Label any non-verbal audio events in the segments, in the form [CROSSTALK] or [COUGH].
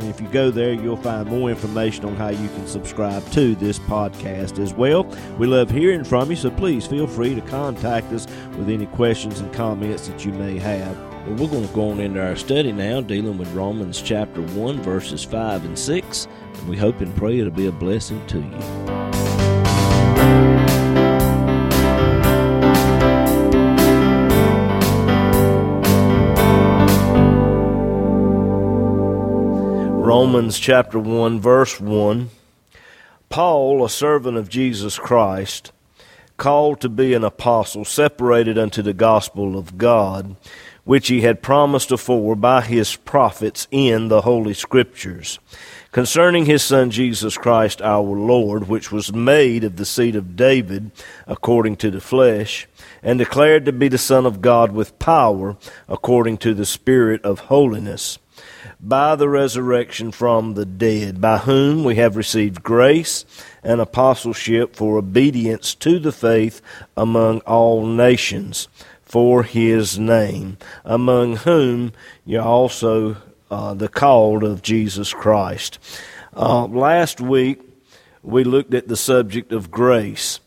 and if you go there, you'll find more information on how you can subscribe to this podcast as well. We love hearing from you, so please feel free to contact us with any questions and comments that you may have. Well, we're going to go on into our study now, dealing with Romans chapter 1, verses 5 and 6. And we hope and pray it'll be a blessing to you. Romans chapter 1, verse 1. Paul, a servant of Jesus Christ, called to be an apostle, separated unto the gospel of God, which he had promised afore by his prophets in the Holy Scriptures, concerning his Son Jesus Christ our Lord, which was made of the seed of David according to the flesh, and declared to be the Son of God with power according to the Spirit of holiness by the resurrection from the dead, by whom we have received grace and apostleship for obedience to the faith among all nations for his name, among whom you also uh, the called of Jesus Christ. Uh, last week we looked at the subject of grace,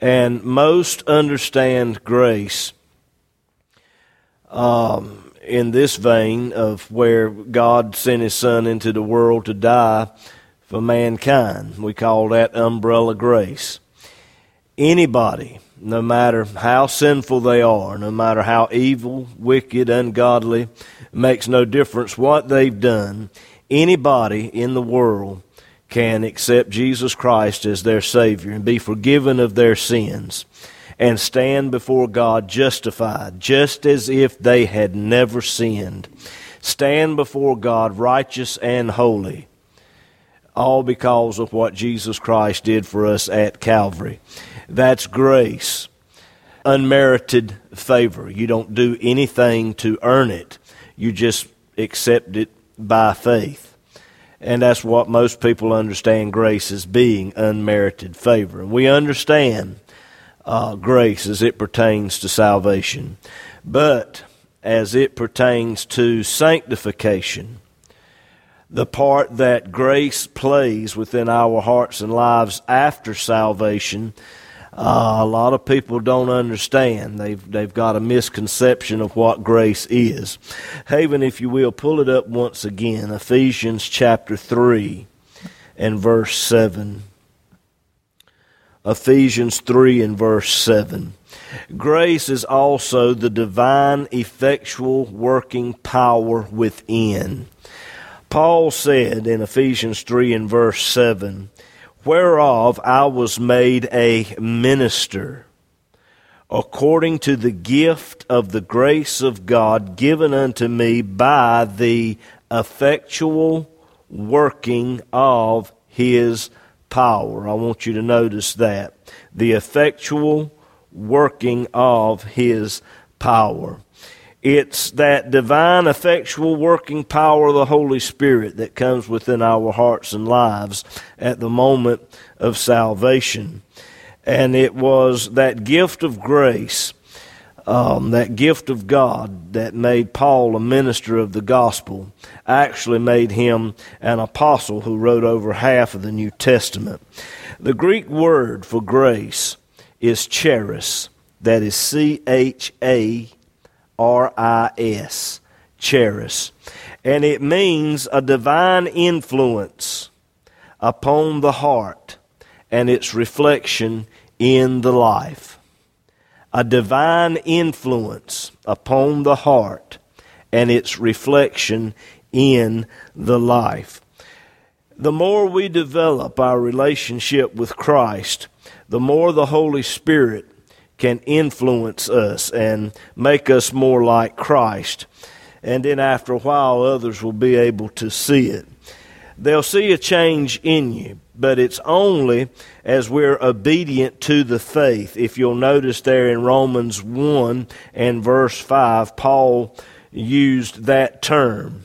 and most understand grace. Um, in this vein of where God sent His Son into the world to die for mankind. We call that umbrella grace. Anybody, no matter how sinful they are, no matter how evil, wicked, ungodly, makes no difference what they've done, anybody in the world can accept Jesus Christ as their Savior and be forgiven of their sins and stand before God justified, just as if they had never sinned. Stand before God righteous and holy, all because of what Jesus Christ did for us at Calvary. That's grace, unmerited favor. You don't do anything to earn it, you just accept it by faith. And that's what most people understand grace as being unmerited favor. And we understand uh, grace as it pertains to salvation. But as it pertains to sanctification, the part that grace plays within our hearts and lives after salvation, uh, a lot of people don't understand. They've they've got a misconception of what grace is. Haven, if you will, pull it up once again. Ephesians chapter three and verse seven. Ephesians 3 and verse 7. Grace is also the divine, effectual working power within. Paul said in Ephesians 3 and verse 7, Whereof I was made a minister, according to the gift of the grace of God given unto me by the effectual working of his power. I want you to notice that. The effectual working of His power. It's that divine, effectual working power of the Holy Spirit that comes within our hearts and lives at the moment of salvation. And it was that gift of grace um, that gift of God that made Paul a minister of the gospel actually made him an apostle who wrote over half of the New Testament. The Greek word for grace is charis, that is C H A R I S, charis. And it means a divine influence upon the heart and its reflection in the life a divine influence upon the heart and its reflection in the life. The more we develop our relationship with Christ, the more the Holy Spirit can influence us and make us more like Christ. And then after a while, others will be able to see it. They'll see a change in you, but it's only as we're obedient to the faith. If you'll notice there in Romans 1 and verse 5, Paul used that term.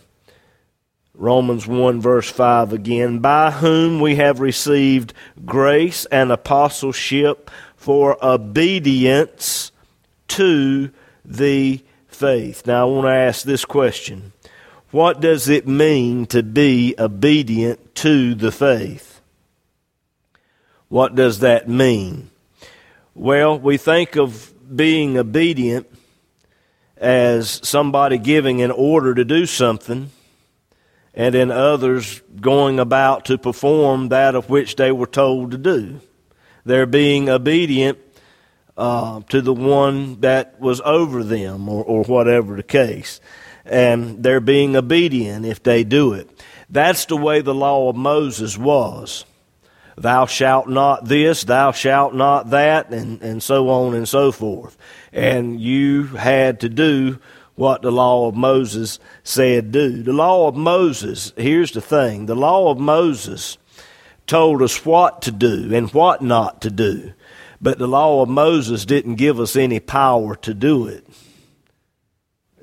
Romans 1 verse 5 again, by whom we have received grace and apostleship for obedience to the faith. Now I want to ask this question. What does it mean to be obedient to the faith? What does that mean? Well, we think of being obedient as somebody giving an order to do something and then others going about to perform that of which they were told to do. They're being obedient uh, to the one that was over them, or, or whatever the case. And they're being obedient if they do it. That's the way the law of Moses was. Thou shalt not this, thou shalt not that, and, and so on and so forth. And you had to do what the law of Moses said do. The law of Moses, here's the thing the law of Moses told us what to do and what not to do. But the law of Moses didn't give us any power to do it.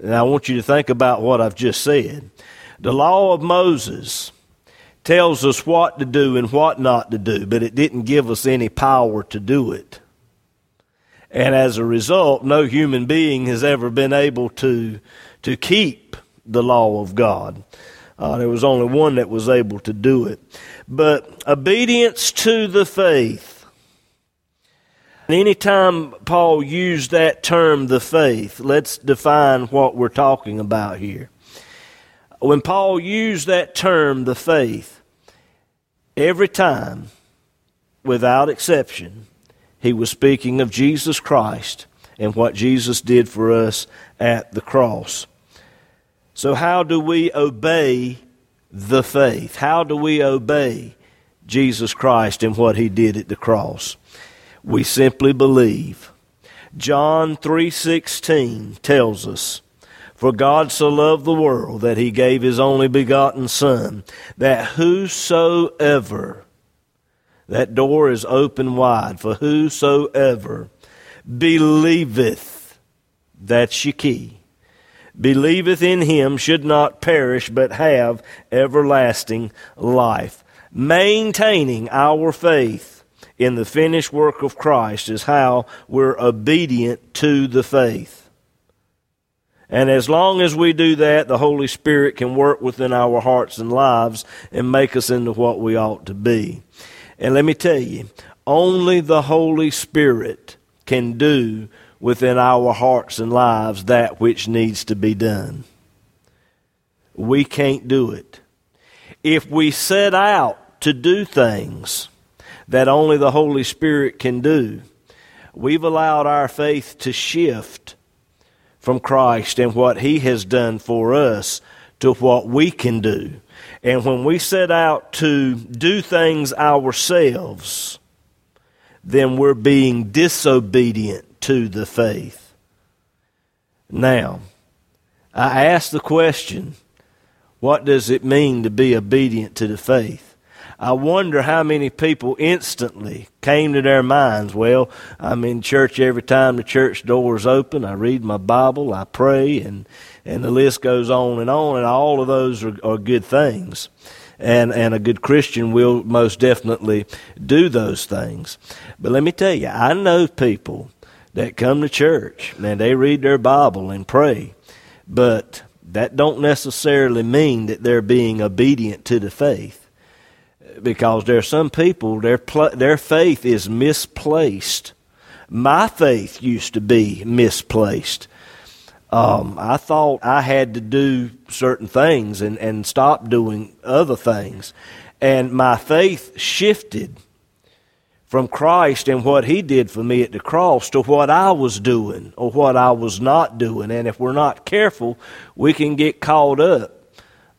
And I want you to think about what I've just said. The law of Moses tells us what to do and what not to do, but it didn't give us any power to do it. And as a result, no human being has ever been able to, to keep the law of God. Uh, there was only one that was able to do it. But obedience to the faith Anytime Paul used that term, the faith, let's define what we're talking about here. When Paul used that term, the faith, every time, without exception, he was speaking of Jesus Christ and what Jesus did for us at the cross. So, how do we obey the faith? How do we obey Jesus Christ and what he did at the cross? We simply believe. John 3:16 tells us, "For God so loved the world that he gave his only begotten son, that whosoever that door is open wide for whosoever believeth that's your key believeth in him should not perish but have everlasting life maintaining our faith in the finished work of Christ is how we're obedient to the faith. And as long as we do that, the Holy Spirit can work within our hearts and lives and make us into what we ought to be. And let me tell you, only the Holy Spirit can do within our hearts and lives that which needs to be done. We can't do it. If we set out to do things, that only the Holy Spirit can do. We've allowed our faith to shift from Christ and what He has done for us to what we can do. And when we set out to do things ourselves, then we're being disobedient to the faith. Now, I ask the question what does it mean to be obedient to the faith? I wonder how many people instantly came to their minds. Well, I'm in church every time the church doors open. I read my Bible, I pray, and and the list goes on and on. And all of those are, are good things, and and a good Christian will most definitely do those things. But let me tell you, I know people that come to church and they read their Bible and pray, but that don't necessarily mean that they're being obedient to the faith because there are some people their pl- their faith is misplaced. My faith used to be misplaced. Um, I thought I had to do certain things and, and stop doing other things. And my faith shifted from Christ and what He did for me at the cross to what I was doing or what I was not doing. And if we're not careful, we can get caught up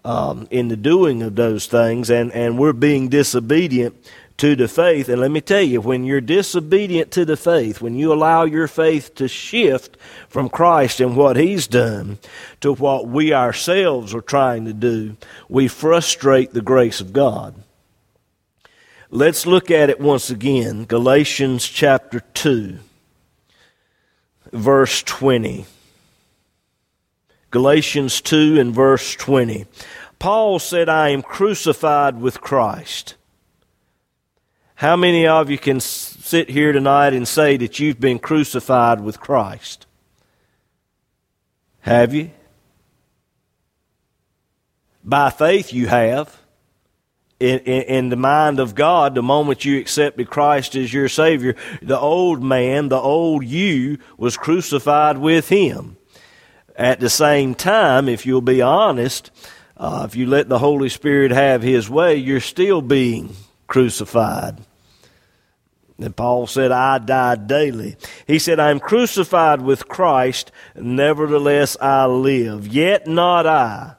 um, in the doing of those things, and, and we're being disobedient to the faith. And let me tell you, when you're disobedient to the faith, when you allow your faith to shift from Christ and what He's done to what we ourselves are trying to do, we frustrate the grace of God. Let's look at it once again. Galatians chapter 2, verse 20. Galatians 2 and verse 20. Paul said, I am crucified with Christ. How many of you can sit here tonight and say that you've been crucified with Christ? Have you? By faith, you have. In, in, in, the mind of God, the moment you accepted Christ as your Savior, the old man, the old you, was crucified with Him. At the same time, if you'll be honest, uh, if you let the Holy Spirit have His way, you're still being crucified. And Paul said, I die daily. He said, I am crucified with Christ, nevertheless I live. Yet not I.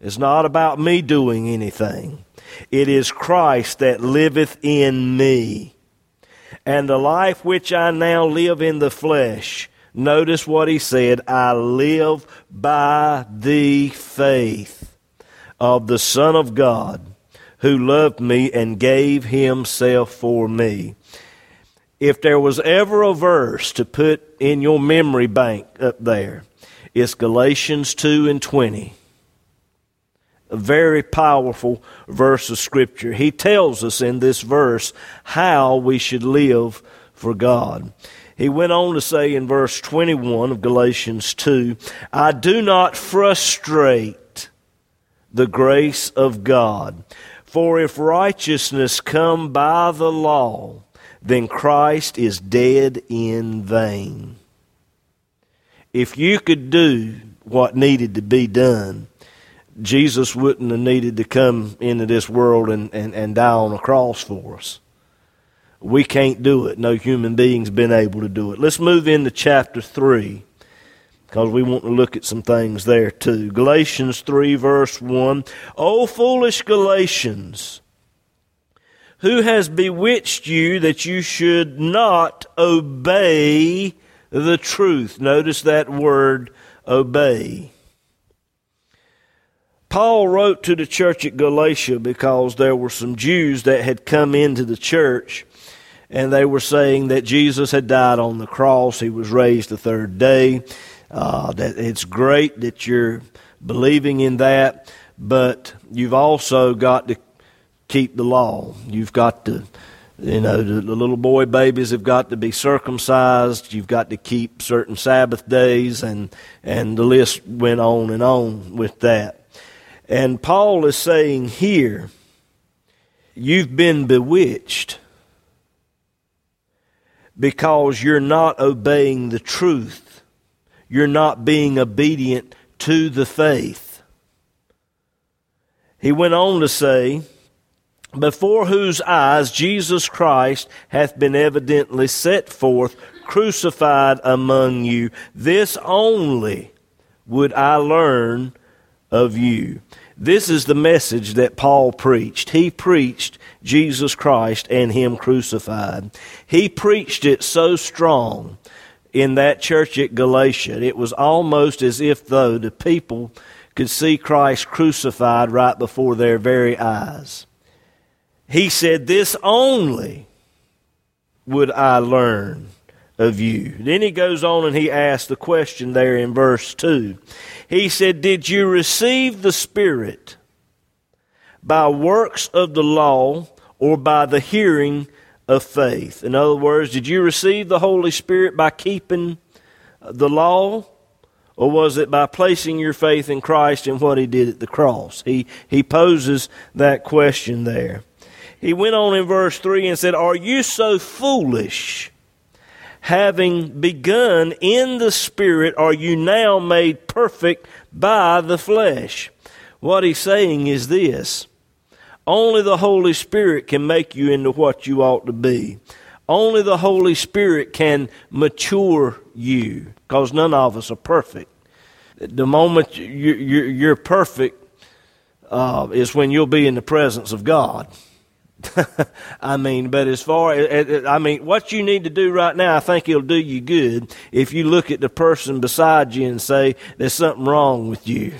It's not about me doing anything. It is Christ that liveth in me. And the life which I now live in the flesh, notice what he said, I live by the faith of the Son of God who loved me and gave himself for me. If there was ever a verse to put in your memory bank up there, it's Galatians 2 and 20. A very powerful verse of Scripture. He tells us in this verse how we should live for God. He went on to say in verse 21 of Galatians 2 I do not frustrate the grace of God. For if righteousness come by the law, then Christ is dead in vain. If you could do what needed to be done, Jesus wouldn't have needed to come into this world and, and, and die on a cross for us. We can't do it. No human being's been able to do it. Let's move into chapter 3 because we want to look at some things there too. Galatians 3, verse 1. O foolish Galatians, who has bewitched you that you should not obey the truth? Notice that word, obey. Paul wrote to the church at Galatia because there were some Jews that had come into the church and they were saying that Jesus had died on the cross, he was raised the third day uh, that it's great that you're believing in that, but you've also got to keep the law. You've got to, you know, the, the little boy babies have got to be circumcised. You've got to keep certain Sabbath days, and and the list went on and on with that. And Paul is saying here, you've been bewitched because you're not obeying the truth you're not being obedient to the faith. He went on to say, Before whose eyes Jesus Christ hath been evidently set forth, crucified among you. This only would I learn of you. This is the message that Paul preached. He preached Jesus Christ and Him crucified. He preached it so strong in that church at Galatia. It was almost as if, though, the people could see Christ crucified right before their very eyes. He said, This only would I learn of you. Then he goes on and he asks the question there in verse 2. He said, Did you receive the Spirit by works of the law or by the hearing of faith. In other words, did you receive the Holy Spirit by keeping the law? Or was it by placing your faith in Christ and what he did at the cross? He, he poses that question there. He went on in verse 3 and said, Are you so foolish? Having begun in the Spirit, are you now made perfect by the flesh? What he's saying is this only the Holy Spirit can make you into what you ought to be. Only the Holy Spirit can mature you because none of us are perfect. The moment you're perfect uh, is when you'll be in the presence of God. [LAUGHS] I mean, but as far as, I mean, what you need to do right now, I think it'll do you good if you look at the person beside you and say, there's something wrong with you.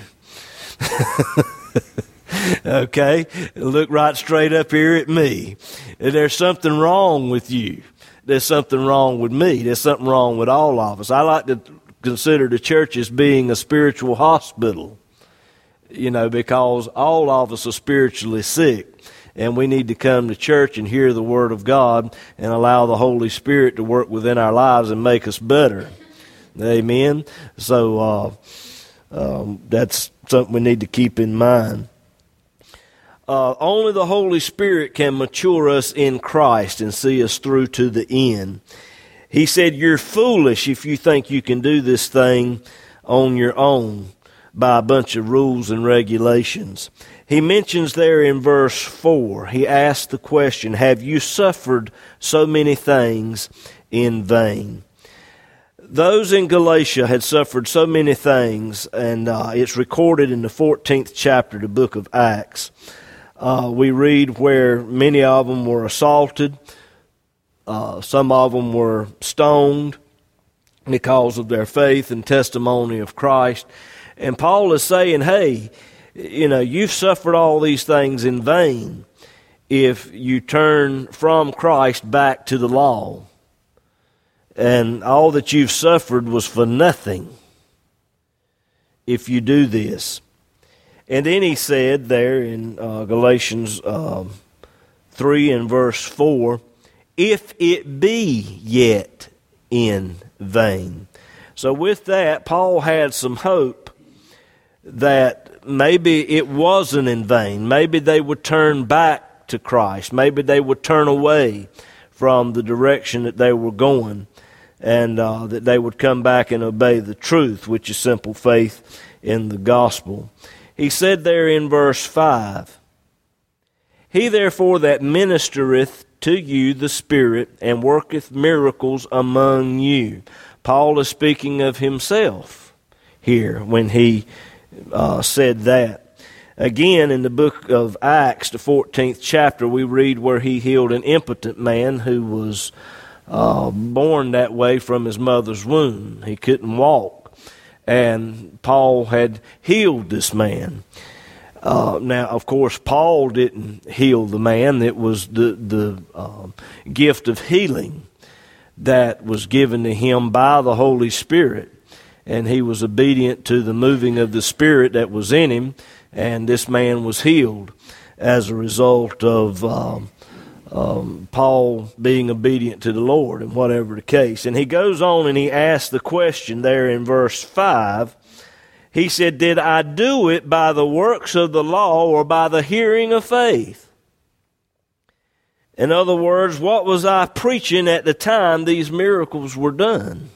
[LAUGHS] okay? Look right straight up here at me. There's something wrong with you. There's something wrong with me. There's something wrong with all of us. I like to consider the church as being a spiritual hospital, you know, because all of us are spiritually sick. And we need to come to church and hear the Word of God and allow the Holy Spirit to work within our lives and make us better. Amen. So uh, um, that's something we need to keep in mind. Uh, only the Holy Spirit can mature us in Christ and see us through to the end. He said, You're foolish if you think you can do this thing on your own by a bunch of rules and regulations. He mentions there in verse 4, he asks the question, Have you suffered so many things in vain? Those in Galatia had suffered so many things, and uh, it's recorded in the 14th chapter of the book of Acts. Uh, we read where many of them were assaulted, uh, some of them were stoned because of their faith and testimony of Christ. And Paul is saying, hey, you know, you've suffered all these things in vain if you turn from Christ back to the law. And all that you've suffered was for nothing if you do this. And then he said there in uh, Galatians um, 3 and verse 4 if it be yet in vain. So, with that, Paul had some hope that maybe it wasn't in vain. Maybe they would turn back to Christ. Maybe they would turn away from the direction that they were going and uh, that they would come back and obey the truth, which is simple faith in the gospel. He said there in verse 5 He therefore that ministereth to you the Spirit and worketh miracles among you. Paul is speaking of himself here when he uh, said that. Again, in the book of Acts, the 14th chapter, we read where he healed an impotent man who was uh, born that way from his mother's womb. He couldn't walk and Paul had healed this man. Uh, now, of course, Paul didn't heal the man. It was the the uh, gift of healing that was given to him by the Holy Spirit, and he was obedient to the moving of the Spirit that was in him, and this man was healed as a result of um, um, Paul being obedient to the Lord and whatever the case. And he goes on and he asks the question there in verse 5. He said, Did I do it by the works of the law or by the hearing of faith? In other words, what was I preaching at the time these miracles were done?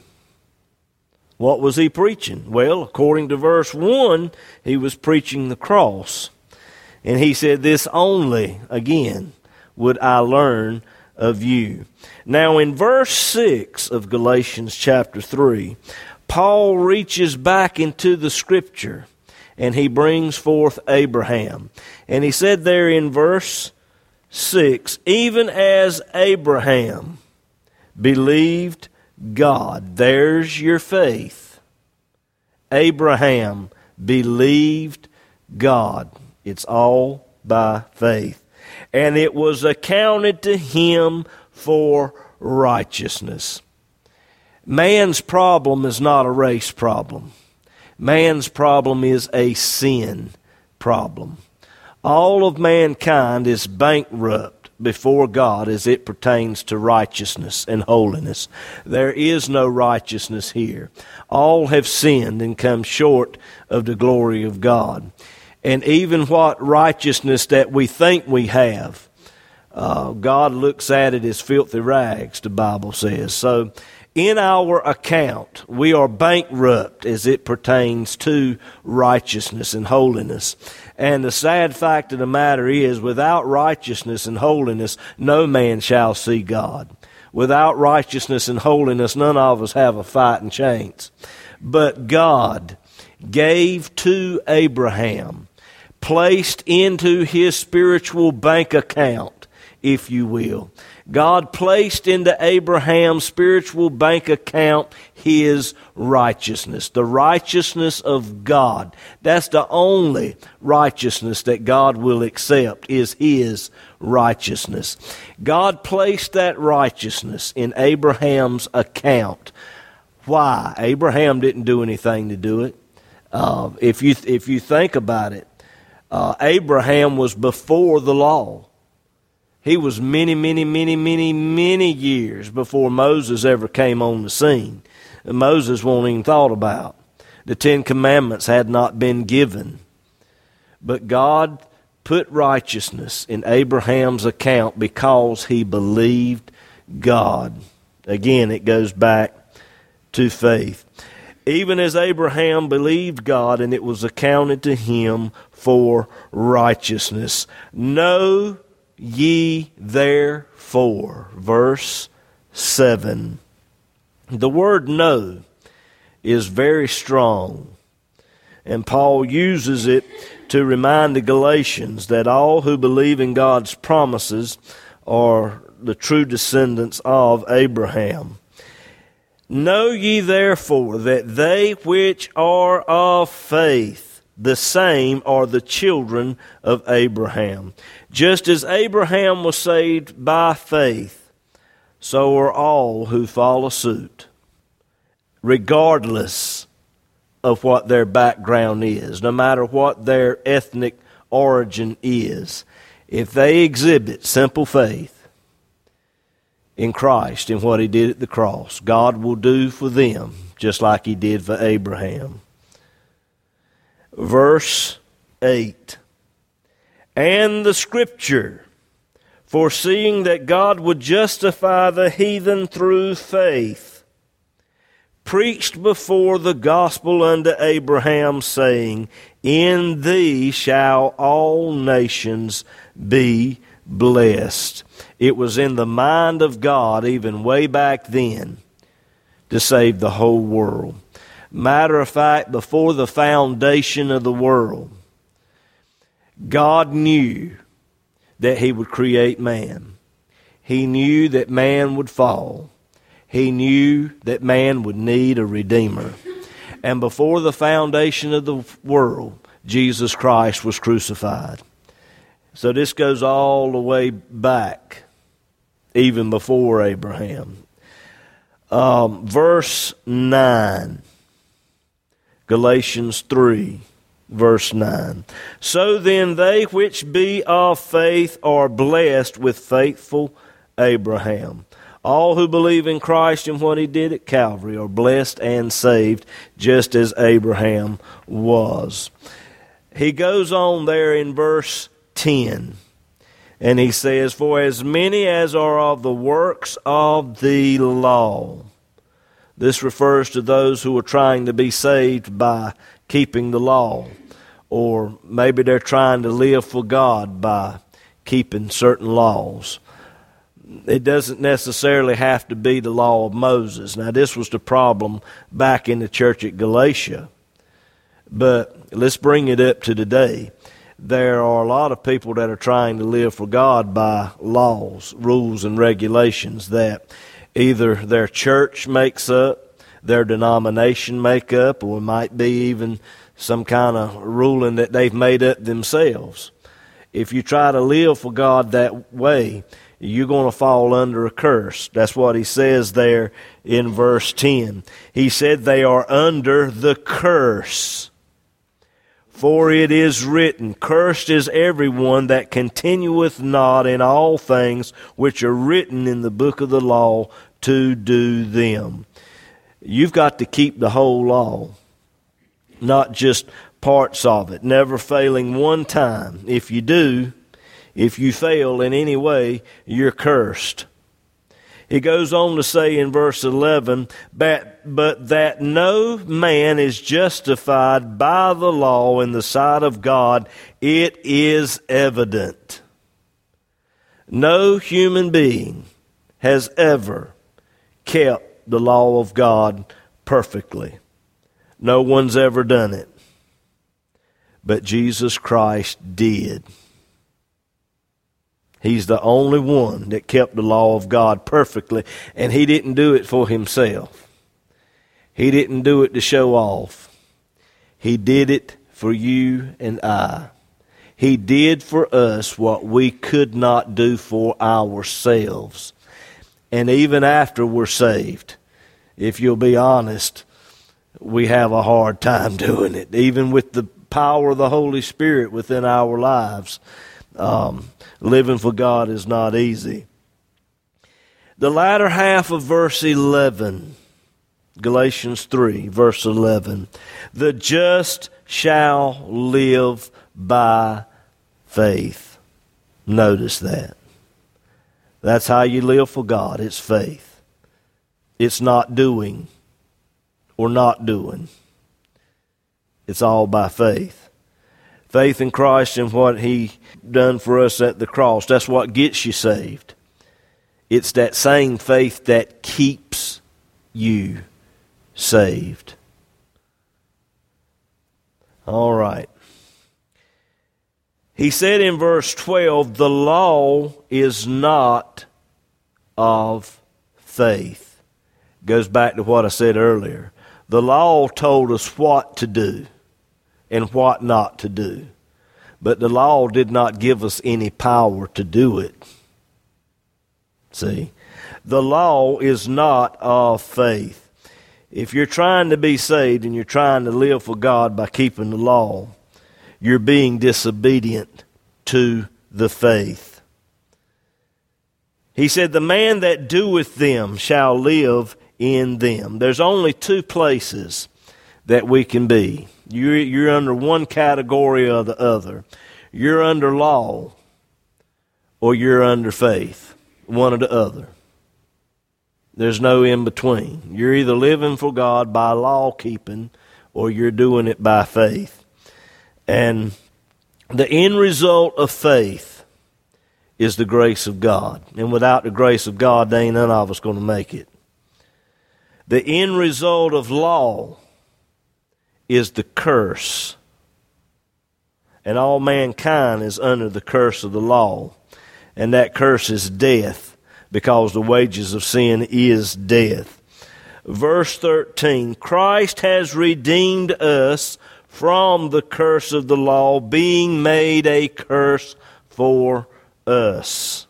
What was he preaching? Well, according to verse 1, he was preaching the cross. And he said, This only, again, would I learn of you. Now, in verse 6 of Galatians chapter 3, Paul reaches back into the scripture and he brings forth Abraham. And he said there in verse 6 even as Abraham believed God, there's your faith. Abraham believed God. It's all by faith and it was accounted to him for righteousness. Man's problem is not a race problem. Man's problem is a sin problem. All of mankind is bankrupt before God as it pertains to righteousness and holiness. There is no righteousness here. All have sinned and come short of the glory of God and even what righteousness that we think we have, uh, God looks at it as filthy rags, the Bible says. So, in our account, we are bankrupt as it pertains to righteousness and holiness. And the sad fact of the matter is, without righteousness and holiness, no man shall see God. Without righteousness and holiness, none of us have a fighting chance. But God gave to Abraham placed into his spiritual bank account if you will. God placed into Abraham's spiritual bank account his righteousness, the righteousness of God. That's the only righteousness that God will accept is his righteousness. God placed that righteousness in Abraham's account. Why? Abraham didn't do anything to do it. Uh, if you if you think about it, uh, Abraham was before the law. He was many, many, many, many, many years before Moses ever came on the scene. Moses won't even thought about. The Ten Commandments had not been given. But God put righteousness in Abraham's account because he believed God. Again, it goes back to faith. Even as Abraham believed God, and it was accounted to him for righteousness. No ye therefore. Verse 7. The word know is very strong, and Paul uses it to remind the Galatians that all who believe in God's promises are the true descendants of Abraham. Know ye therefore that they which are of faith, the same are the children of Abraham. Just as Abraham was saved by faith, so are all who follow suit, regardless of what their background is, no matter what their ethnic origin is. If they exhibit simple faith in Christ and what He did at the cross, God will do for them just like He did for Abraham. Verse 8 and the Scripture, foreseeing that God would justify the heathen through faith, preached before the gospel unto Abraham, saying, In thee shall all nations be blessed. It was in the mind of God, even way back then, to save the whole world. Matter of fact, before the foundation of the world, God knew that He would create man. He knew that man would fall. He knew that man would need a Redeemer. And before the foundation of the world, Jesus Christ was crucified. So this goes all the way back, even before Abraham. Um, verse 9, Galatians 3 verse 9. So then, they which be of faith are blessed with faithful Abraham. All who believe in Christ and what he did at Calvary are blessed and saved, just as Abraham was. He goes on there in verse 10. And he says, For as many as are of the works of the law. This refers to those who are trying to be saved by keeping the law. Or maybe they're trying to live for God by keeping certain laws. It doesn't necessarily have to be the law of Moses. Now, this was the problem back in the church at Galatia. But let's bring it up to today. There are a lot of people that are trying to live for God by laws, rules, and regulations that either their church makes up their denomination make up, or it might be even some kind of ruling that they've made up themselves. If you try to live for God that way, you're going to fall under a curse. That's what he says there in verse 10. He said, They are under the curse. For it is written, Cursed is everyone that continueth not in all things which are written in the book of the law to do them. You've got to keep the whole law, not just parts of it, never failing one time. If you do, if you fail in any way, you're cursed. He goes on to say in verse 11, but, but that no man is justified by the law in the sight of God, it is evident. No human being has ever kept the law of God perfectly. No one's ever done it. But Jesus Christ did. He's the only one that kept the law of God perfectly, and he didn't do it for himself. He didn't do it to show off. He did it for you and I. He did for us what we could not do for ourselves. And even after we're saved, if you'll be honest, we have a hard time [LAUGHS] doing it, even with the power of the Holy Spirit within our lives. Um, living for God is not easy. The latter half of verse 11, Galatians 3, verse 11. The just shall live by faith. Notice that. That's how you live for God. It's faith. It's not doing or not doing. It's all by faith. Faith in Christ and what He done for us at the cross. That's what gets you saved. It's that same faith that keeps you saved. All right. He said in verse 12, the law is not of faith. Goes back to what I said earlier. The law told us what to do and what not to do. But the law did not give us any power to do it. See? The law is not of faith. If you're trying to be saved and you're trying to live for God by keeping the law, you're being disobedient to the faith. He said, The man that doeth them shall live in them. There's only two places that we can be. You're, you're under one category or the other. You're under law or you're under faith, one or the other. There's no in between. You're either living for God by law keeping or you're doing it by faith. And the end result of faith is the grace of God. And without the grace of God, there ain't none of us going to make it. The end result of law is the curse. And all mankind is under the curse of the law. And that curse is death because the wages of sin is death. Verse 13 Christ has redeemed us from the curse of the law, being made a curse for us.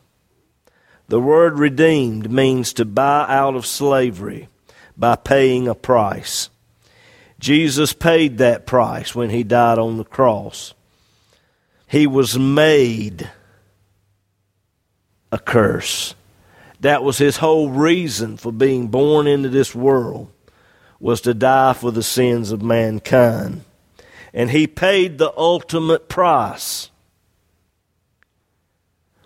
The word redeemed means to buy out of slavery by paying a price. Jesus paid that price when he died on the cross. He was made a curse that was his whole reason for being born into this world was to die for the sins of mankind. And he paid the ultimate price,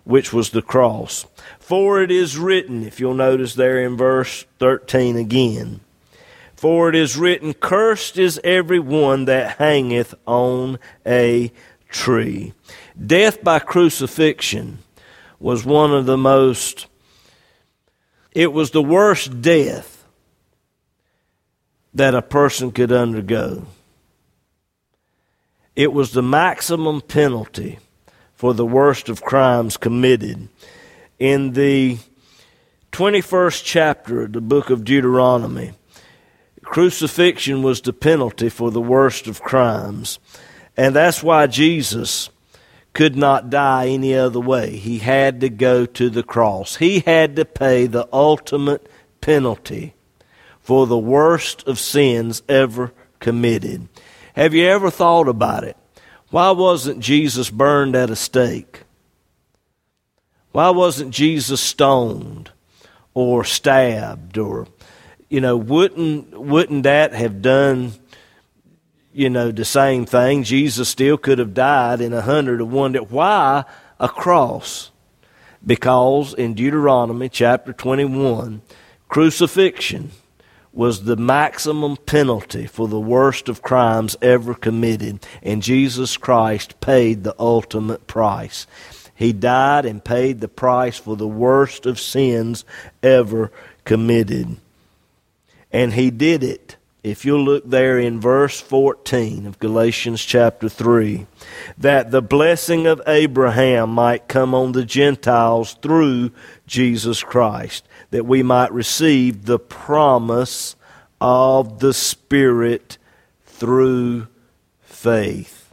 which was the cross. For it is written, if you'll notice there in verse 13 again, for it is written, Cursed is every one that hangeth on a tree. Death by crucifixion was one of the most it was the worst death that a person could undergo. It was the maximum penalty for the worst of crimes committed. In the 21st chapter of the book of Deuteronomy, crucifixion was the penalty for the worst of crimes. And that's why Jesus could not die any other way. He had to go to the cross. He had to pay the ultimate penalty for the worst of sins ever committed. Have you ever thought about it? Why wasn't Jesus burned at a stake? Why wasn't Jesus stoned or stabbed or you know wouldn't wouldn't that have done you know, the same thing. Jesus still could have died in a hundred of one. Why a cross? Because in Deuteronomy chapter 21, crucifixion was the maximum penalty for the worst of crimes ever committed, and Jesus Christ paid the ultimate price. He died and paid the price for the worst of sins ever committed. And he did it if you'll look there in verse 14 of Galatians chapter 3, that the blessing of Abraham might come on the Gentiles through Jesus Christ, that we might receive the promise of the Spirit through faith.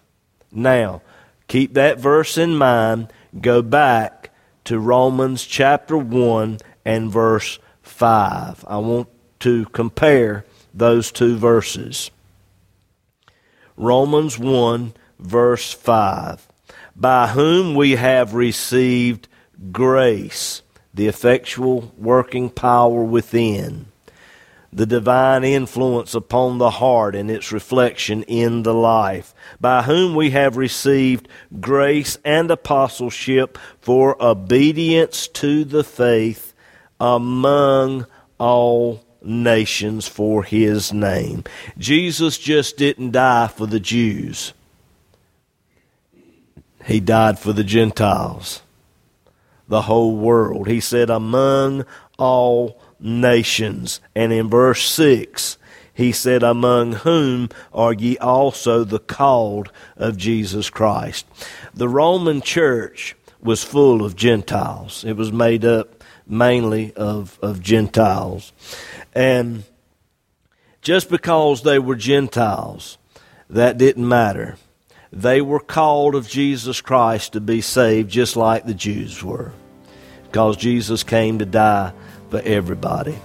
Now, keep that verse in mind. Go back to Romans chapter 1 and verse 5. I want to compare those two verses. Romans 1, verse 5. By whom we have received grace, the effectual working power within, the divine influence upon the heart and its reflection in the life, by whom we have received grace and apostleship for obedience to the faith among all nations for his name. Jesus just didn't die for the Jews, he died for the Gentiles, the whole world. He said, among all nations. And in verse 6, he said, Among whom are ye also the called of Jesus Christ? The Roman church was full of Gentiles. It was made up mainly of, of Gentiles. And just because they were Gentiles, that didn't matter. They were called of Jesus Christ to be saved just like the Jews were. Because Jesus came to die for everybody.